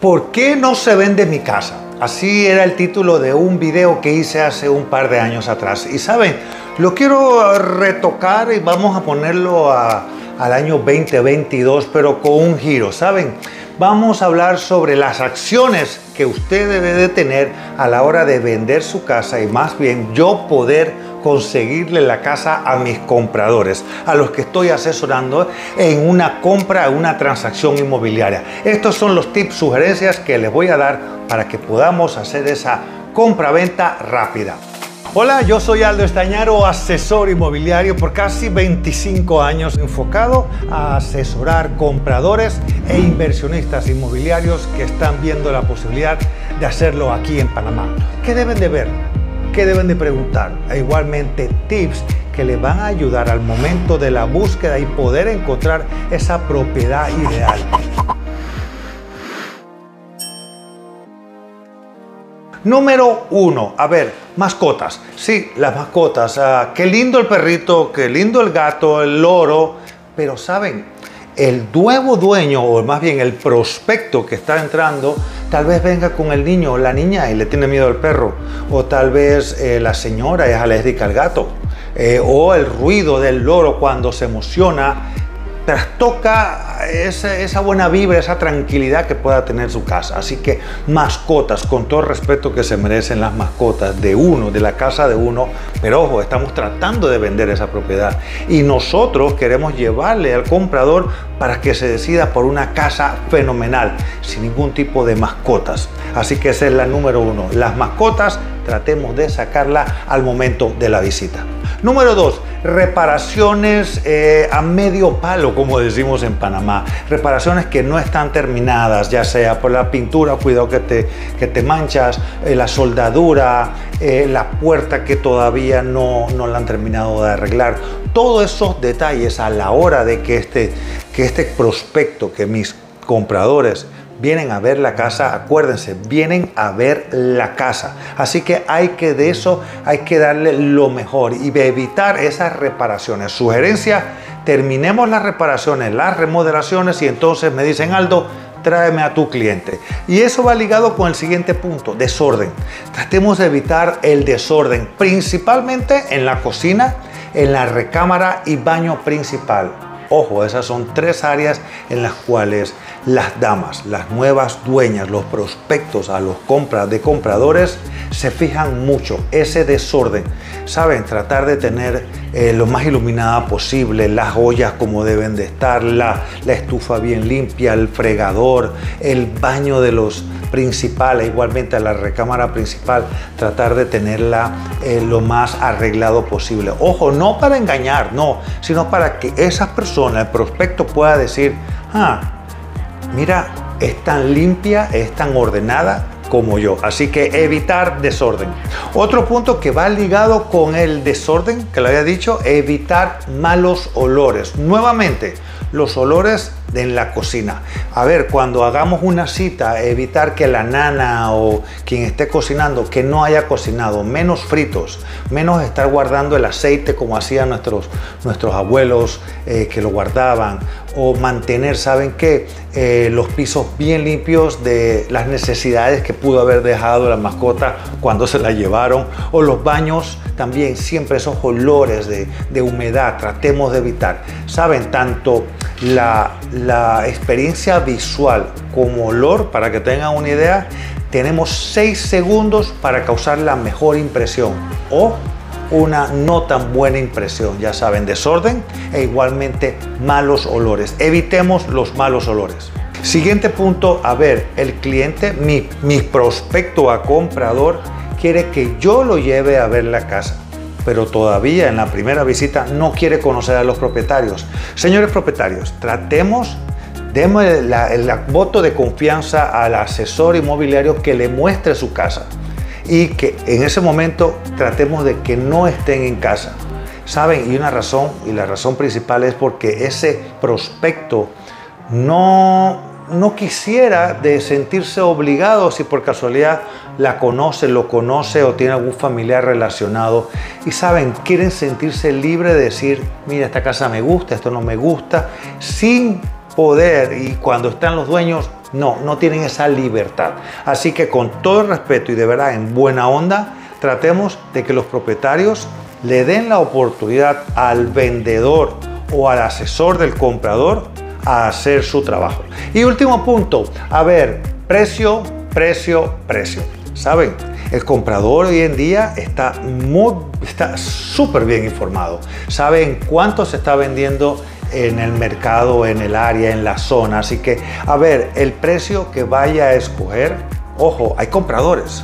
¿Por qué no se vende mi casa? Así era el título de un video que hice hace un par de años atrás. Y saben, lo quiero retocar y vamos a ponerlo al año 2022, pero con un giro, ¿saben? Vamos a hablar sobre las acciones que usted debe de tener a la hora de vender su casa y más bien yo poder conseguirle la casa a mis compradores, a los que estoy asesorando en una compra, una transacción inmobiliaria. Estos son los tips, sugerencias que les voy a dar para que podamos hacer esa compra-venta rápida. Hola, yo soy Aldo Estañaro, asesor inmobiliario por casi 25 años enfocado a asesorar compradores e inversionistas inmobiliarios que están viendo la posibilidad de hacerlo aquí en Panamá. ¿Qué deben de ver? Que deben de preguntar. E igualmente tips que les van a ayudar al momento de la búsqueda y poder encontrar esa propiedad ideal. Número uno, a ver, mascotas. Sí, las mascotas. Ah, qué lindo el perrito, qué lindo el gato, el loro. Pero saben, el nuevo dueño, o más bien el prospecto que está entrando, tal vez venga con el niño o la niña y le tiene miedo al perro, o tal vez eh, la señora es alérgica al gato, eh, o el ruido del loro cuando se emociona trastoca esa, esa, buena vibra, esa tranquilidad que pueda tener su casa. Así que mascotas, con todo el respeto que se merecen las mascotas de uno, de la casa de uno, pero ojo, estamos tratando de vender esa propiedad y nosotros queremos llevarle al comprador para que se decida por una casa fenomenal, sin ningún tipo de mascotas. Así que esa es la número uno. Las mascotas tratemos de sacarla al momento de la visita. Número dos, reparaciones eh, a medio palo, como decimos en Panamá. Reparaciones que no están terminadas, ya sea por la pintura, cuidado que te, que te manchas, eh, la soldadura, eh, la puerta que todavía no, no la han terminado de arreglar. Todos esos detalles a la hora de que este, que este prospecto, que mis compradores vienen a ver la casa, acuérdense, vienen a ver la casa. Así que hay que de eso, hay que darle lo mejor y evitar esas reparaciones. Sugerencia, terminemos las reparaciones, las remodelaciones y entonces me dicen, Aldo, tráeme a tu cliente. Y eso va ligado con el siguiente punto, desorden. Tratemos de evitar el desorden, principalmente en la cocina, en la recámara y baño principal. Ojo, esas son tres áreas en las cuales las damas, las nuevas dueñas, los prospectos a los compras de compradores se fijan mucho ese desorden. Saben tratar de tener eh, lo más iluminada posible, las ollas como deben de estar, la, estufa bien limpia, el fregador, el baño de los principales, igualmente la recámara principal, tratar de tenerla eh, lo más arreglado posible. Ojo, no para engañar, no, sino para que esas personas, el prospecto pueda decir, ah, mira, es tan limpia, es tan ordenada como yo. Así que evitar desorden. Otro punto que va ligado con el desorden, que lo había dicho, evitar malos olores. Nuevamente, los olores en la cocina. A ver, cuando hagamos una cita, evitar que la nana o quien esté cocinando, que no haya cocinado, menos fritos, menos estar guardando el aceite como hacían nuestros, nuestros abuelos eh, que lo guardaban, o mantener, ¿saben qué? Eh, los pisos bien limpios de las necesidades que pudo haber dejado la mascota cuando se la llevaron, o los baños también, siempre esos olores de, de humedad, tratemos de evitar. ¿Saben? Tanto la, la experiencia visual como olor, para que tengan una idea, tenemos 6 segundos para causar la mejor impresión o una no tan buena impresión. Ya saben, desorden e igualmente malos olores. Evitemos los malos olores. Siguiente punto, a ver, el cliente, mi, mi prospecto a comprador, quiere que yo lo lleve a ver la casa pero todavía en la primera visita no quiere conocer a los propietarios. Señores propietarios, tratemos, demos el, voto de confianza al asesor inmobiliario que le muestre su casa y que en ese momento tratemos de que no estén en casa. Saben, y una razón, y la razón principal es porque ese prospecto no no quisiera de sentirse obligado si por casualidad la conoce, lo conoce o tiene algún familiar relacionado y saben, quieren sentirse libre de decir, mira, esta casa me gusta, esto no me gusta, sin poder y cuando están los dueños No, no tienen esa libertad. Así que con todo el respeto y de verdad en buena onda, tratemos de que los propietarios le den la oportunidad al vendedor o al asesor del comprador a hacer su trabajo. Y último punto, a ver, precio, precio, precio. ¿Saben? El comprador hoy en día está muy, está súper bien informado. Saben cuánto se está vendiendo en el mercado, en el área, en la zona. Así que, a ver, el precio que vaya a escoger, ojo, hay compradores.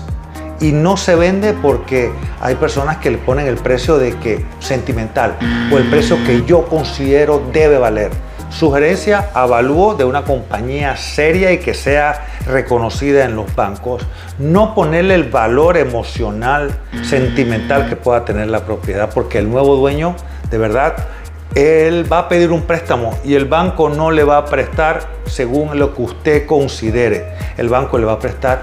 Y no se vende porque hay personas que le ponen el precio de que sentimental o el precio que yo considero debe valer. Sugerencia, avalúo de una compañía seria y que sea reconocida en los bancos. No ponerle el valor emocional, sentimental que pueda tener la propiedad, porque el nuevo dueño, de verdad, él va a pedir un préstamo y el banco no le va a prestar según lo que usted considere. El banco le va a prestar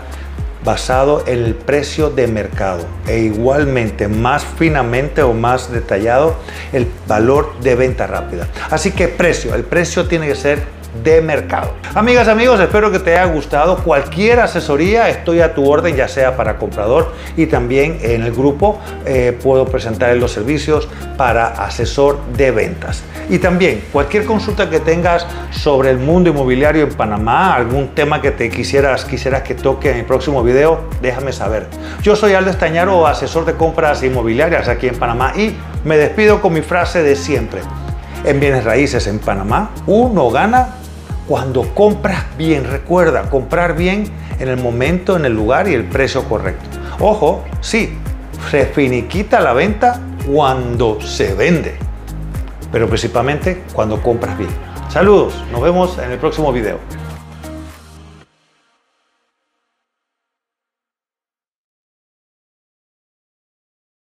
basado en el precio de mercado e igualmente más finamente o más detallado el valor de venta rápida. Así que precio, el precio tiene que ser de mercado. Amigas, amigos, espero que te haya gustado. Cualquier asesoría estoy a tu orden, ya sea para comprador y también en el grupo eh, puedo presentar los servicios para asesor de ventas. Y también cualquier consulta que tengas sobre el mundo inmobiliario en Panamá, algún tema que te quisieras, quisieras que toque en el próximo video, déjame saber. Yo soy Aldo Estañaro, asesor de compras inmobiliarias aquí en Panamá y me despido con mi frase de siempre. En bienes raíces en Panamá, uno gana cuando compras bien. Recuerda, comprar bien en el momento, en el lugar y el precio correcto. Ojo, sí, se finiquita la venta cuando se vende, pero principalmente cuando compras bien. Saludos, nos vemos en el próximo video.